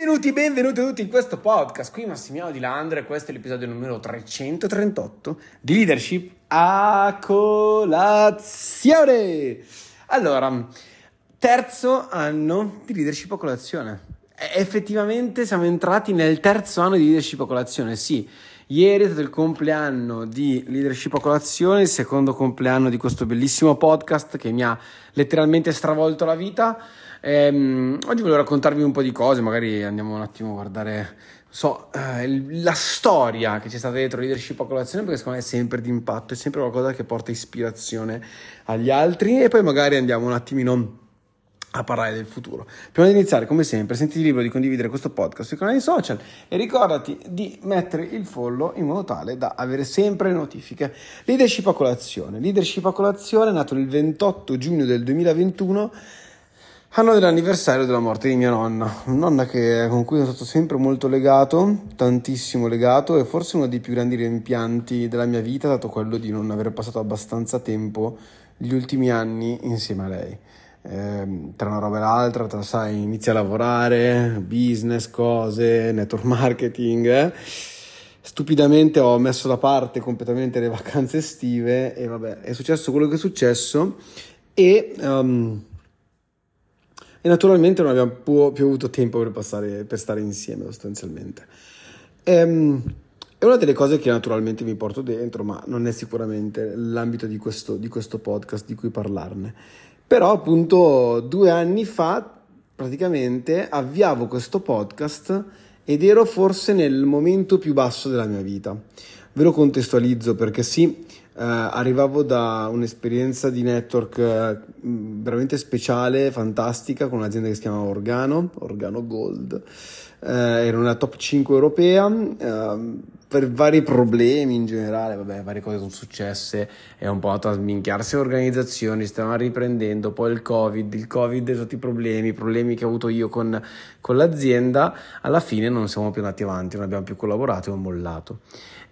Benvenuti, benvenuti tutti in questo podcast. Qui Massimiliano Di Landre, questo è l'episodio numero 338 di Leadership a colazione. Allora, terzo anno di Leadership a colazione. Effettivamente siamo entrati nel terzo anno di Leadership a colazione, sì. Ieri è stato il compleanno di Leadership a colazione, il secondo compleanno di questo bellissimo podcast che mi ha letteralmente stravolto la vita. Ehm, oggi volevo raccontarvi un po' di cose, magari andiamo un attimo a guardare so, eh, la storia che c'è stata dietro leadership a colazione perché secondo me è sempre di impatto, è sempre qualcosa che porta ispirazione agli altri e poi magari andiamo un attimino a parlare del futuro. Prima di iniziare, come sempre, sentiti libero di condividere questo podcast sui canali social e ricordati di mettere il follow in modo tale da avere sempre notifiche. Leadership a colazione. Leadership a colazione è nato il 28 giugno del 2021 Anno dell'anniversario della morte di mia nonna, nonna che, con cui sono stato sempre molto legato, tantissimo legato e forse uno dei più grandi rimpianti della mia vita è stato quello di non aver passato abbastanza tempo gli ultimi anni insieme a lei. Eh, tra una roba e l'altra, tra sai, inizi a lavorare, business, cose, network marketing. Eh. Stupidamente ho messo da parte completamente le vacanze estive e vabbè, è successo quello che è successo e... Um, e naturalmente non abbiamo più, più avuto tempo per, passare, per stare insieme sostanzialmente. Ehm, è una delle cose che naturalmente mi porto dentro, ma non è sicuramente l'ambito di questo, di questo podcast di cui parlarne. Però appunto due anni fa praticamente avviavo questo podcast ed ero forse nel momento più basso della mia vita. Ve lo contestualizzo perché sì, Uh, arrivavo da un'esperienza di network uh, veramente speciale, fantastica, con un'azienda che si chiama Organo, Organo Gold. Uh, era una top 5 europea ehm, per vari problemi in generale, vabbè, varie cose sono successe, è un po' a sminchiarsi l'organizzazione, stavano riprendendo, poi il Covid, il Covid e tutti i problemi, i problemi che ho avuto io con, con l'azienda, alla fine non siamo più andati avanti, non abbiamo più collaborato e ho mollato.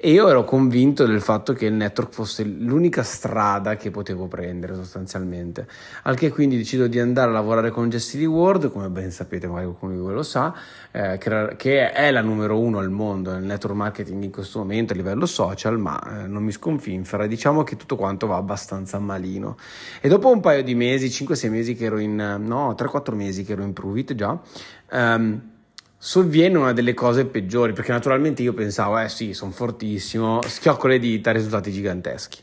E io ero convinto del fatto che il network fosse l'unica strada che potevo prendere sostanzialmente, al che quindi decido di andare a lavorare con Jessie Ward, come ben sapete, magari qualcuno di voi lo sa, eh, che, è la numero uno al mondo nel network marketing in questo momento a livello social, ma eh, non mi sconfinfera, diciamo che tutto quanto va abbastanza malino. E dopo un paio di mesi, 5-6 mesi che ero in, no, 3-4 mesi che ero in Pruvit già, ehm, sovviene una delle cose peggiori, perché naturalmente io pensavo, eh sì, sono fortissimo, schiocco le dita, risultati giganteschi.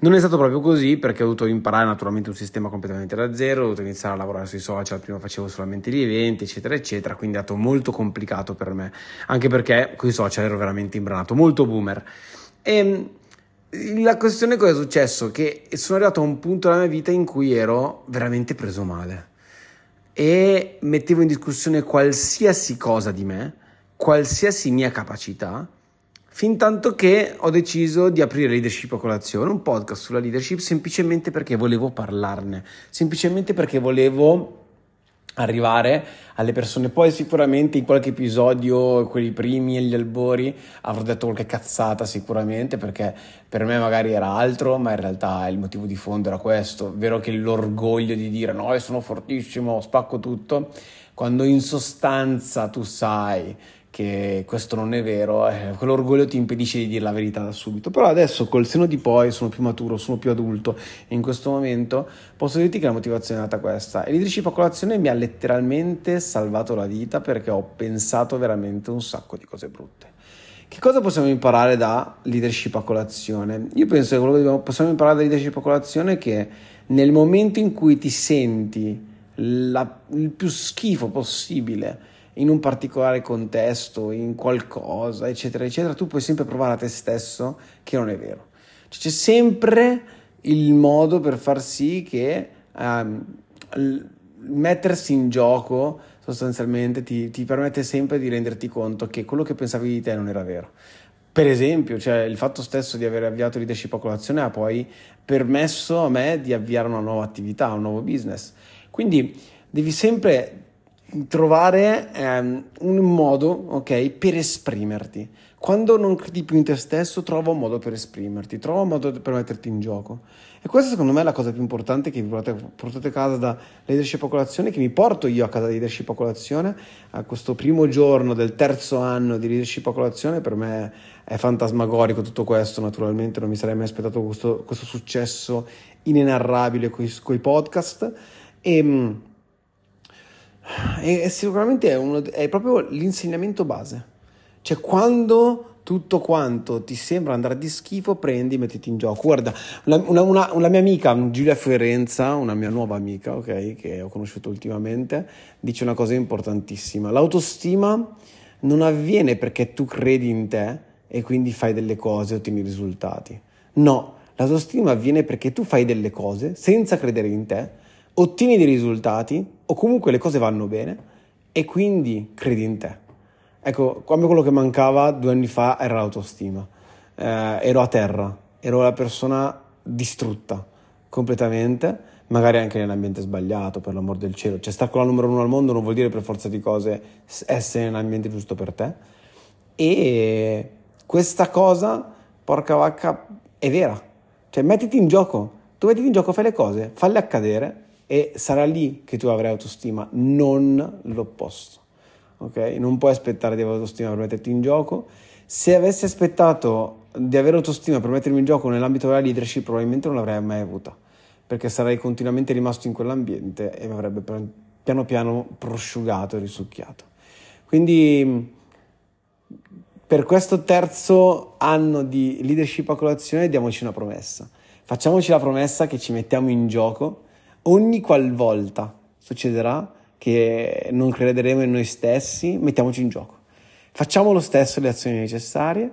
Non è stato proprio così perché ho dovuto imparare naturalmente un sistema completamente da zero, ho dovuto iniziare a lavorare sui social, prima facevo solamente gli eventi, eccetera, eccetera, quindi è stato molto complicato per me, anche perché con i social ero veramente imbranato, molto boomer. E ehm, la questione cosa è successo? Che sono arrivato a un punto della mia vita in cui ero veramente preso male e mettevo in discussione qualsiasi cosa di me, qualsiasi mia capacità, fin tanto che ho deciso di aprire Leadership a colazione, un podcast sulla leadership, semplicemente perché volevo parlarne, semplicemente perché volevo arrivare alle persone. Poi sicuramente in qualche episodio, quelli primi e gli albori, avrò detto qualche cazzata sicuramente perché per me magari era altro, ma in realtà il motivo di fondo era questo, vero che l'orgoglio di dire no, io sono fortissimo, spacco tutto, quando in sostanza tu sai che questo non è vero, eh, quell'orgoglio ti impedisce di dire la verità da subito. Però adesso col seno di poi sono più maturo, sono più adulto e in questo momento posso dirti che la motivazione è nata questa. E leadership a colazione mi ha letteralmente salvato la vita perché ho pensato veramente un sacco di cose brutte. Che cosa possiamo imparare da leadership a colazione? Io penso che quello che possiamo imparare da leadership a colazione è che nel momento in cui ti senti la, il più schifo possibile, in un particolare contesto, in qualcosa, eccetera, eccetera, tu puoi sempre provare a te stesso che non è vero. Cioè, c'è sempre il modo per far sì che um, mettersi in gioco sostanzialmente ti, ti, permette sempre di renderti conto che quello che pensavi di te non era vero. Per esempio, cioè, il fatto stesso di aver avviato leadership a colazione ha poi permesso a me di avviare una nuova attività, un nuovo business. Quindi devi sempre trovare um, un modo, ok, per esprimerti. Quando non credi più in te stesso, trova un modo per esprimerti, trova un modo per metterti in gioco. E questa secondo me è la cosa più importante che vi portate, a casa da leadership a colazione, che mi porto io a casa di leadership a colazione, a questo primo giorno del terzo anno di leadership a colazione, per me è fantasmagorico tutto questo, naturalmente non mi sarei mai aspettato questo, questo successo inenarrabile con i podcast. E, e sicuramente è, uno, è proprio l'insegnamento base. Cioè, quando tutto quanto ti sembra andare di schifo, prendi, mettiti in gioco. Guarda, una, una, una, mia amica, Giulia Fiorenza, una mia nuova amica, ok, che ho conosciuto ultimamente, dice una cosa importantissima. L'autostima non avviene perché tu credi in te e quindi fai delle cose e ottieni risultati. No, l'autostima avviene perché tu fai delle cose senza credere in te, ottieni dei risultati o comunque le cose vanno bene e quindi credi in te. Ecco, come quello che mancava due anni fa era l'autostima. Eh, ero a terra, ero la persona distrutta completamente, magari anche nell'ambiente sbagliato, per l'amor del cielo. Cioè, stare con la numero uno al mondo non vuol dire per forza di cose essere nell'ambiente giusto per te. E questa cosa, porca vacca, è vera. Cioè, mettiti in gioco. Tu mettiti in gioco, fai le cose, falle accadere e sarà lì che tu avrai autostima, non l'opposto ok? Non puoi aspettare di avere autostima per metterti in gioco. Se avessi aspettato di avere autostima per mettermi in gioco nell'ambito della leadership, probabilmente non l'avrei mai avuta, perché sarei continuamente rimasto in quell'ambiente e mi avrebbe piano piano prosciugato e risucchiato. Quindi per questo terzo anno di leadership a colazione diamoci una promessa. Facciamoci la promessa che ci mettiamo in gioco ogni qualvolta succederà che non crederemo in noi stessi, mettiamoci in gioco. Facciamo lo stesso le azioni necessarie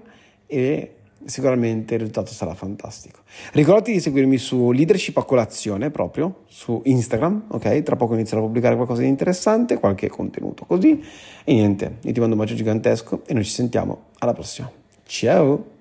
e sicuramente il risultato sarà fantastico. Ricordati di seguirmi su Leadership a colazione proprio su Instagram, ok? Tra poco inizierò a pubblicare qualcosa di interessante, qualche contenuto così. E niente, io ti mando un bacio gigantesco e noi ci sentiamo alla prossima. Ciao!